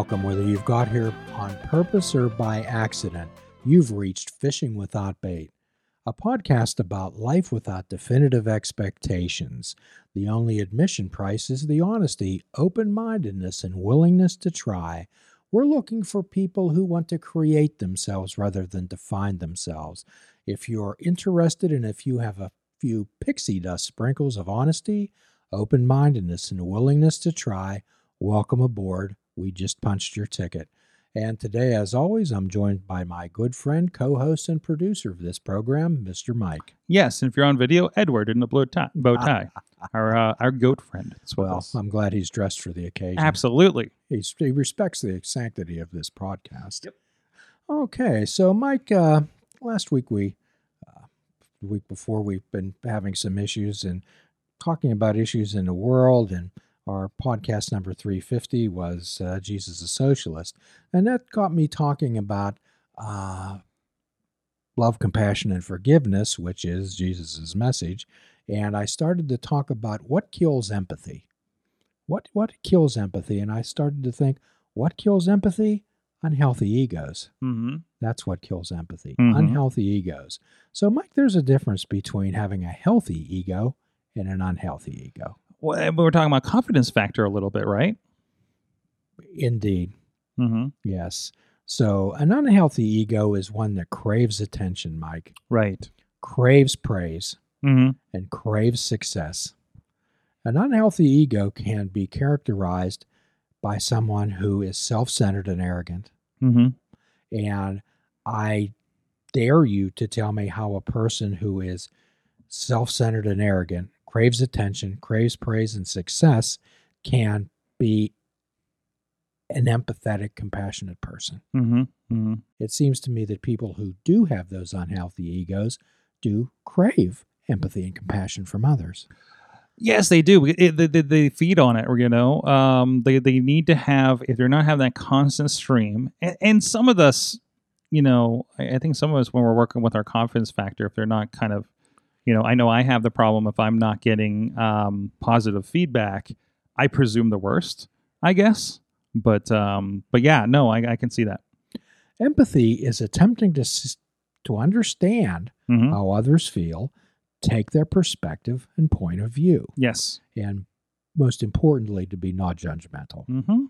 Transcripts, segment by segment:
welcome, whether you've got here on purpose or by accident. You've reached Fishing Without Bait, a podcast about life without definitive expectations. The only admission price is the honesty, open mindedness, and willingness to try. We're looking for people who want to create themselves rather than define themselves. If you're interested and if you have a few pixie dust sprinkles of honesty, open mindedness, and willingness to try, welcome aboard. We just punched your ticket. And today, as always, I'm joined by my good friend, co host, and producer of this program, Mr. Mike. Yes, and if you're on video, Edward in the blue tie, bow tie, our uh, our goat friend. as Well, us. I'm glad he's dressed for the occasion. absolutely. He's, he respects the sanctity of this podcast. Yep. Okay, so Mike, uh, last week we, uh, the week before, we've been having some issues and talking about issues in the world, and our podcast number 350 was uh, Jesus a Socialist. And that got me talking about uh, love, compassion, and forgiveness, which is Jesus' message. And I started to talk about what kills empathy. What, what kills empathy? And I started to think, what kills empathy? Unhealthy egos. hmm That's what kills empathy. Mhm. Unhealthy egos. So, Mike, there's a difference between having a healthy ego and an unhealthy ego. Well, we were talking about confidence factor a little bit, right? Indeed. hmm Yes. So, an unhealthy ego is one that craves attention, Mike, Right. craves praise, hmm and craves success. An unhealthy ego can be characterized by someone who is self centered and arrogant. hmm And I dare you to tell me how a person who is self centered and arrogant, craves attention, craves praise and success, can be an empathetic, compassionate person. hmm hmm It seems to me that people who do have those unhealthy egos do crave empathy and compassion from others. Yes, they do. It, they, they, they feed on it, you know. Um, they they need to have if they're not having that constant stream, and, and some of us, you know, I, I think some of us when we're working with our confidence factor, if they're not kind of, you know, I know I have the problem if I'm not getting um, positive feedback, I presume the worst, I guess. But um, but yeah, no, I, I can see that. Empathy is attempting to to understand hmm how others feel, take their perspective and point of view, Yes. and most importantly, to be not judgmental. hmm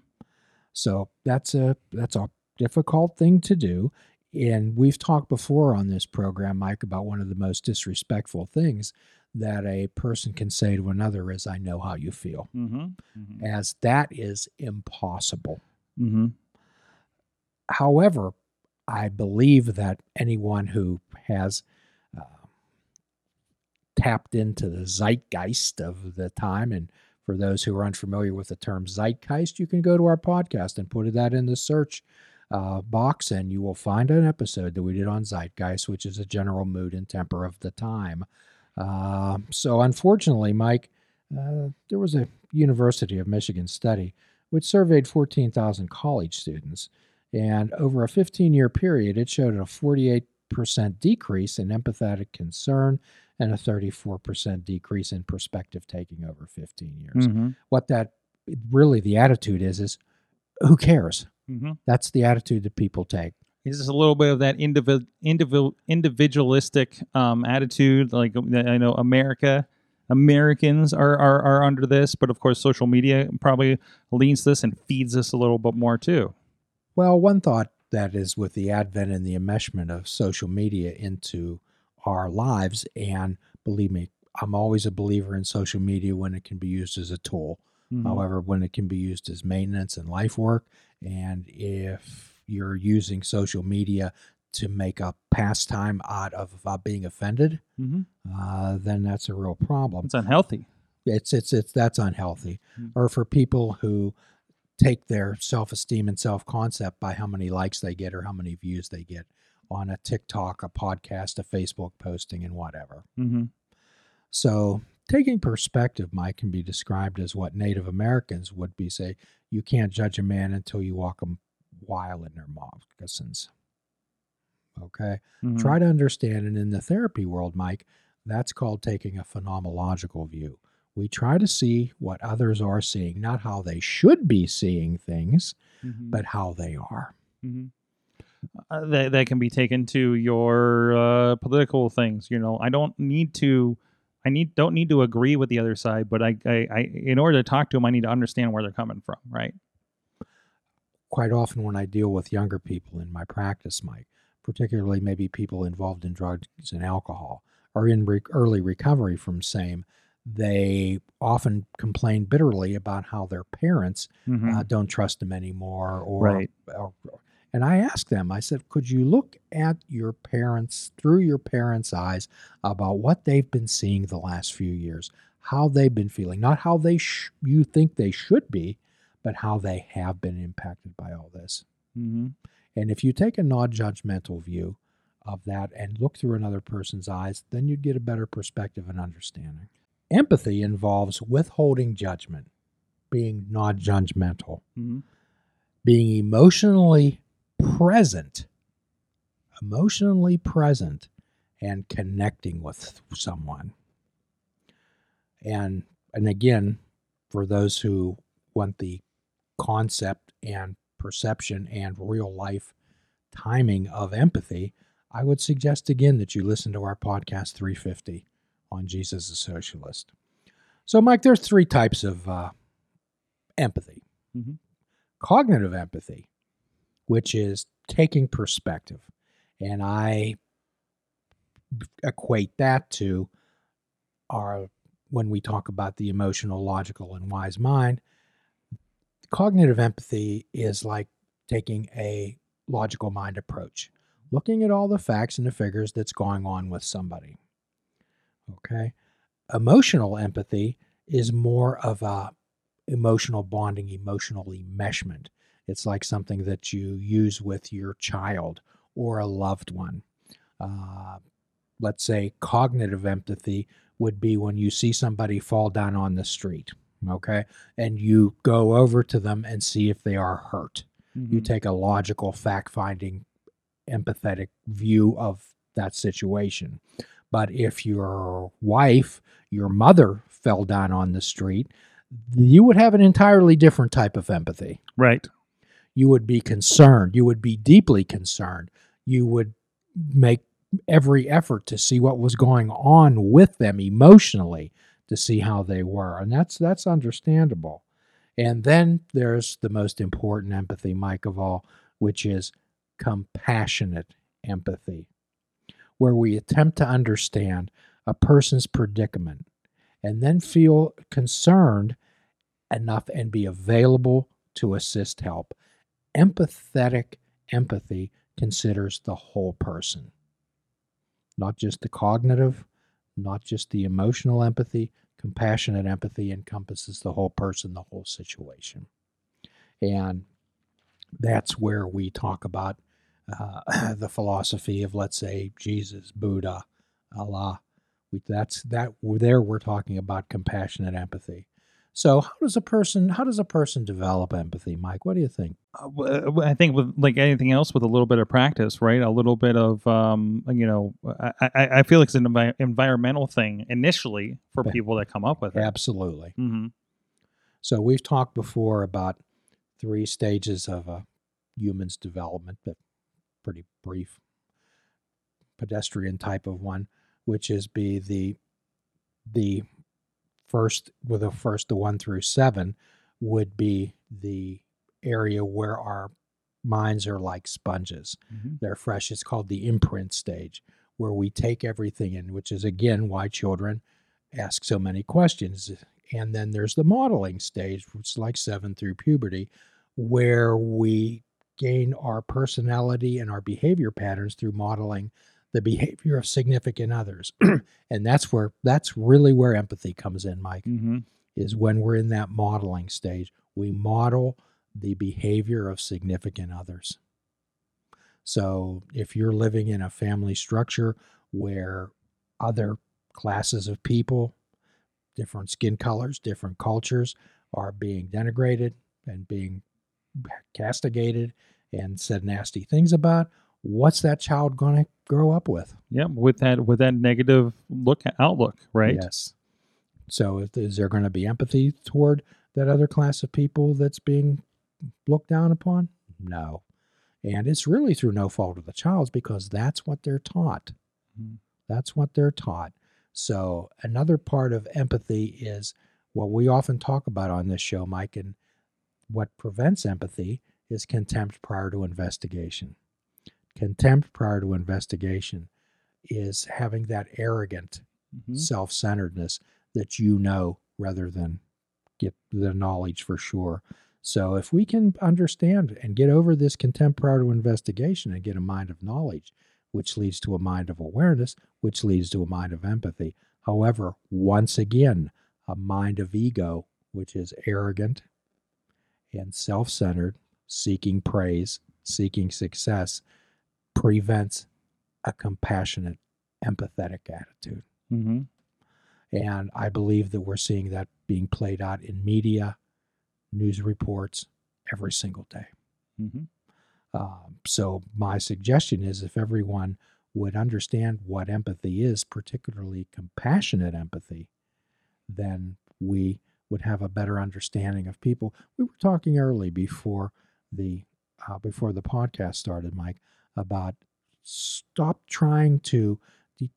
So that's a that's a difficult thing to do. And we've talked before on this program, Mike, about one of the most disrespectful things that a person can say to another is, "I know how you feel," hmm hmm as that is impossible. hmm However, I believe that anyone who has uh, tapped into the zeitgeist of the time, and for those who are unfamiliar with the term zeitgeist, you can go to our podcast and put that in the search uh, box, and you will find an episode that we did on zeitgeist, which is a general mood and temper of the time. Uh, so, unfortunately, Mike, uh, there was a University of Michigan study which surveyed 14,000 college students. And over a 15 year period, it showed a 48% decrease in empathetic concern and a 34% decrease in perspective taking over 15 years. hmm What that really the attitude is, is who cares? Hmm That's the attitude that people take. Is this a little bit of that individual, individual, individualistic um, attitude? Like I know America, Americans are, are are under this, but of course, social media probably leans this and feeds this a little bit more too. Well, one thought that is with the advent and the enmeshment of social media into our lives, and believe me, I'm always a believer in social media when it can be used as a tool. Mhm. However, when it can be used as maintenance and life work, and if you're using social media to make a pastime out of uh, being offended, Mhm. uh, then that's a real problem. it's unhealthy. It's it's it's that's unhealthy. Mm. Or for people who take their self-esteem and self-concept by how many likes they get or how many views they get on a TikTok, a podcast, a Facebook posting, and whatever. hmm So taking perspective, Mike, can be described as what Native Americans would be say, you can't judge a man until you walk a while in their moccasins. Okay. Mhm. Try to understand. And in the therapy world, Mike, that's called taking a phenomenological view, We try to see what others are seeing, not how they should be seeing things, Mhm. but how they are. Mhm. Uh, that that can be taken to your uh, political things. You know, I don't need to. I need don't need to agree with the other side, but I, I, I in order to talk to them, I need to understand where they're coming from. Right. Quite often, when I deal with younger people in my practice, Mike, particularly maybe people involved in drugs and alcohol or in re- early recovery from same, they often complain bitterly about how their parents Mhm. uh, don't trust them anymore or, Right. or and i asked them i said could you look at your parents through your parents eyes about what they've been seeing the last few years how they've been feeling not how they sh- you think they should be but how they have been impacted by all this Mhm. and if you take a non-judgmental view of that and look through another person's eyes then you'd get a better perspective and understanding empathy involves withholding judgment being non-judgmental Mhm. being emotionally present, emotionally present, and connecting with someone. And and again, for those who want the concept and perception and real life timing of empathy, I would suggest again that you listen to our podcast 350 on Jesus the Socialist. So, Mike, there's three types of uh, empathy Mhm. cognitive empathy, which is taking perspective. And I equate that to our when we talk about the emotional, logical, and wise mind. Cognitive empathy is like taking a logical mind approach, looking at all the facts and the figures that's going on with somebody. Okay. Emotional empathy is more of a emotional bonding, emotional enmeshment. It's like something that you use with your child or a loved one. Uh, let's say cognitive empathy would be when you see somebody fall down on the street, okay, and you go over to them and see if they are hurt. You Mhm. take a logical, fact finding, empathetic view of that situation. But if your wife, your mother fell down on the street, you would have an entirely different type of empathy. Right. You would be concerned. You would be deeply concerned. You would make every effort to see what was going on with them emotionally to see how they were. And that's that's understandable. And then there's the most important empathy, Mike, of all, which is compassionate empathy, where we attempt to understand a person's predicament and then feel concerned enough and be available to assist help. Empathetic empathy considers the whole person, not just the cognitive, not just the emotional empathy. Compassionate empathy encompasses the whole person, the whole situation. And that's where we talk about uh, the philosophy of, let's say, Jesus, Buddha, Allah. That's that. There, we're talking about compassionate empathy. So, how does a person how does a person develop empathy, Mike? What do you think? Uh, I think with like anything else, with a little bit of practice, right? A little bit of, um, you know, I, I, I feel like it's an envi- environmental thing initially for Yeah. people that come up with it. Absolutely. hmm So, we've talked before about three stages of a human's development, but pretty brief pedestrian type of one, which is be the the first with the first the one through seven would be the area where our minds are like sponges. hmm They're fresh. It's called the imprint stage, where we take everything in, which is again why children ask so many questions. And then there's the modeling stage, which is like seven through puberty, where we gain our personality and our behavior patterns through modeling the behavior of significant others. and that's where that's really where empathy comes in, Mike hmm is when we're in that modeling stage. We model the behavior of significant others. So if you're living in a family structure where other classes of people, different skin colors, different cultures are being denigrated and being castigated and said nasty things about, what's that child going to grow up with? Yeah, with that with that negative look outlook, right? Yes. So, is there going to be empathy toward that other class of people that's being looked down upon? No. And it's really through no fault of the child's because that's what they're taught. Mhm. That's what they're taught. So, another part of empathy is what we often talk about on this show, Mike, and what prevents empathy is contempt prior to investigation. Contempt prior to investigation is having that arrogant Mhm. self centeredness that you know rather than get the knowledge for sure. So, if we can understand and get over this contempt prior to investigation and get a mind of knowledge, which leads to a mind of awareness, which leads to a mind of empathy. However, once again, a mind of ego, which is arrogant and self centered, seeking praise, seeking success, prevents a compassionate, empathetic attitude. Mhm. And I believe that we're seeing that being played out in media, news reports every single day. Mhm. Um, so, my suggestion is if everyone would understand what empathy is, particularly compassionate empathy, then we would have a better understanding of people. We were talking early before the uh, before the podcast started, Mike, about stop trying to de-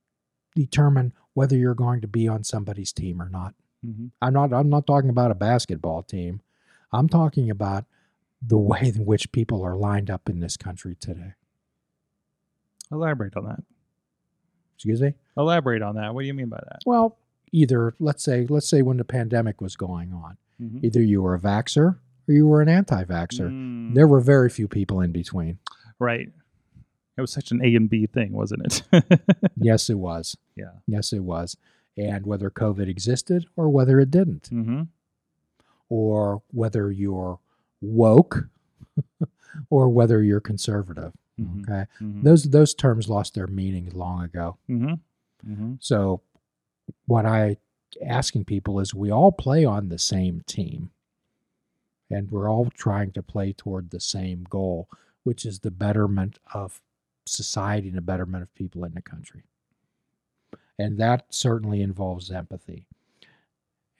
determine whether you're going to be on somebody's team or not. Mhm. I'm not I'm not talking about a basketball team. I'm talking about the way in which people are lined up in this country today. Elaborate on that. Excuse me? Elaborate on that. What do you mean by that? Well, either let's say let's say when the pandemic was going on, Mhm. either you were a vaxer or you were an anti-vaxer. Mm, There were very few people in between. right. It was such an A and B thing, wasn't it? Yes, it was. yeah. Yes, it was. And whether COVID existed or whether it didn't, Mm-hmm. Or whether you're woke or whether you're conservative. Mhm. Okay. Mm-hmm. Those those terms lost their meaning long ago. Mm-hmm. Mm-hmm. So what I asking people is we all play on the same team. And we're all trying to play toward the same goal, which is the betterment of society and the betterment of people in the country. And that certainly involves empathy.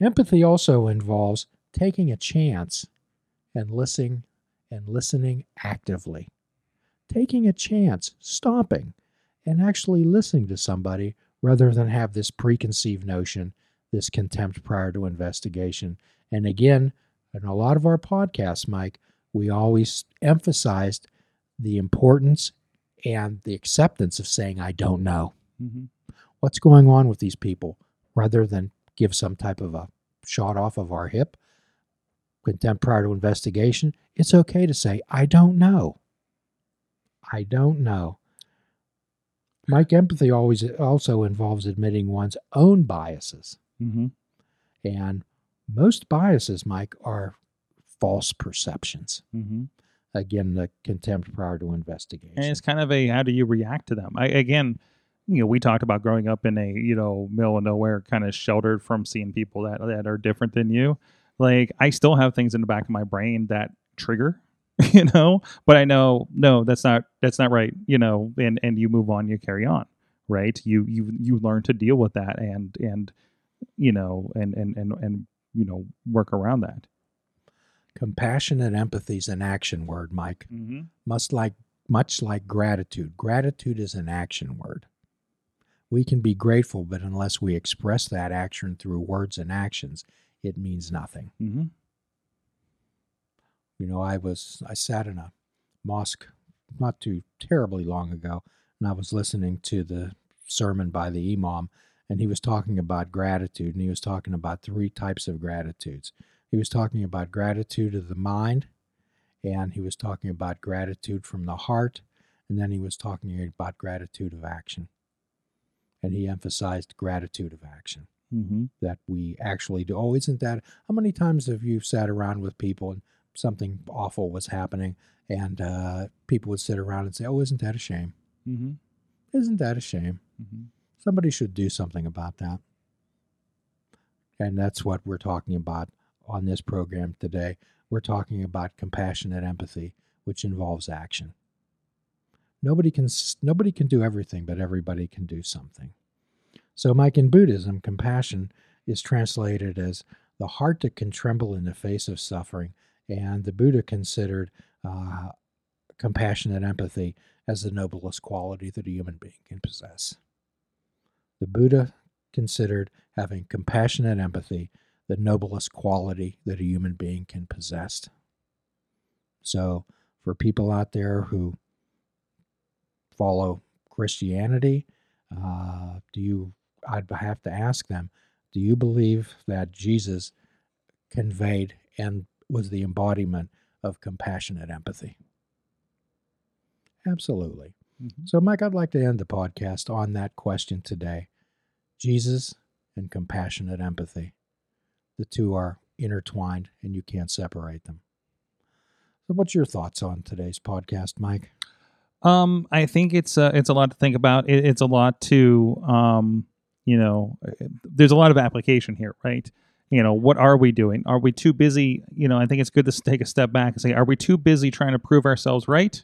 Empathy also involves taking a chance and listening and listening actively. Taking a chance, stopping, and actually listening to somebody rather than have this preconceived notion, this contempt prior to investigation. And again, in a lot of our podcasts, Mike, we always emphasized the importance and the acceptance of saying, I don't know. Mm-hmm. What's going on with these people? Rather than give some type of a shot off of our hip, prior to investigation, it's okay to say, I don't know. I don't know. Mike, empathy always also involves admitting one's own biases. Mm-hmm. And most biases, Mike, are false perceptions. Mm-hmm. Again, the contempt prior to investigation. And it's kind of a how do you react to them? I, again, you know, we talked about growing up in a you know middle of nowhere, kind of sheltered from seeing people that that are different than you. Like I still have things in the back of my brain that trigger, you know, but I know no, that's not that's not right, you know, and and you move on, you carry on, right? You you you learn to deal with that and and you know and and and and you know work around that. Compassion and empathy is an action word, Mike. Mm-hmm. Must like much like gratitude. Gratitude is an action word. We can be grateful, but unless we express that action through words and actions, it means nothing. Mm-hmm. You know, I was I sat in a mosque not too terribly long ago, and I was listening to the sermon by the imam, and he was talking about gratitude, and he was talking about three types of gratitudes. He was talking about gratitude of the mind, and he was talking about gratitude from the heart, and then he was talking about gratitude of action. And he emphasized gratitude of action Mm-hmm. that we actually do. Oh, isn't that? How many times have you sat around with people and something awful was happening, and uh, people would sit around and say, "Oh, isn't that a shame? Mm-hmm. Isn't that a shame? Mm-hmm. Somebody should do something about that." And that's what we're talking about on this program today. We're talking about compassionate empathy, which involves action. Nobody can nobody can do everything, but everybody can do something. So, Mike, in Buddhism, compassion is translated as the heart that can tremble in the face of suffering, and the Buddha considered uh, compassionate empathy as the noblest quality that a human being can possess. The Buddha considered having compassionate empathy the noblest quality that a human being can possess. So, for people out there who follow Christianity, uh, do you? I'd have to ask them: Do you believe that Jesus conveyed and was the embodiment of compassionate empathy? Absolutely. Mm-hmm. So, Mike, I'd like to end the podcast on that question today Jesus and compassionate empathy. The two are intertwined and you can't separate them. So, what's your thoughts on today's podcast, Mike? Um, I think it's a, it's a lot to think about. It, it's a lot to, um, you know, there's a lot of application here, right? You know, what are we doing? Are we too busy? You know, I think it's good to take a step back and say, are we too busy trying to prove ourselves right,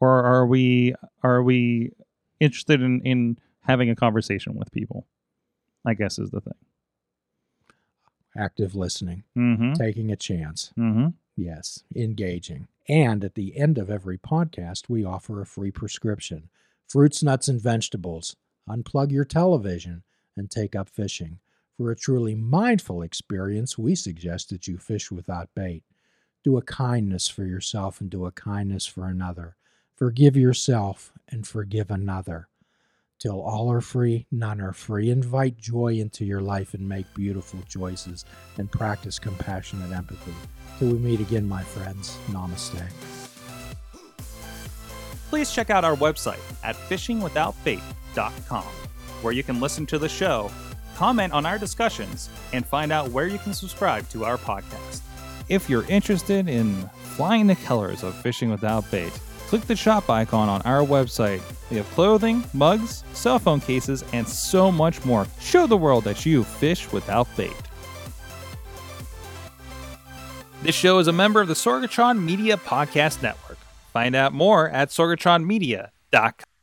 or are we are we interested in in having a conversation with people? I guess is the thing. Active listening, mm-hmm. taking a chance. Mm-hmm. Yes, engaging. And at the end of every podcast, we offer a free prescription fruits, nuts, and vegetables. Unplug your television and take up fishing. For a truly mindful experience, we suggest that you fish without bait. Do a kindness for yourself and do a kindness for another. Forgive yourself and forgive another. Till all are free, none are free. Invite joy into your life and make beautiful choices and practice compassionate empathy. Till we meet again, my friends, namaste. Please check out our website at fishingwithoutbait.com, where you can listen to the show, comment on our discussions, and find out where you can subscribe to our podcast. If you're interested in flying the colors of Fishing Without Bait, click the shop icon on our website. We have clothing, mugs, cell phone cases, and so much more. Show the world that you fish without bait. This show is a member of the Sorgatron Media Podcast Network. Find out more at sorgatronmedia.com.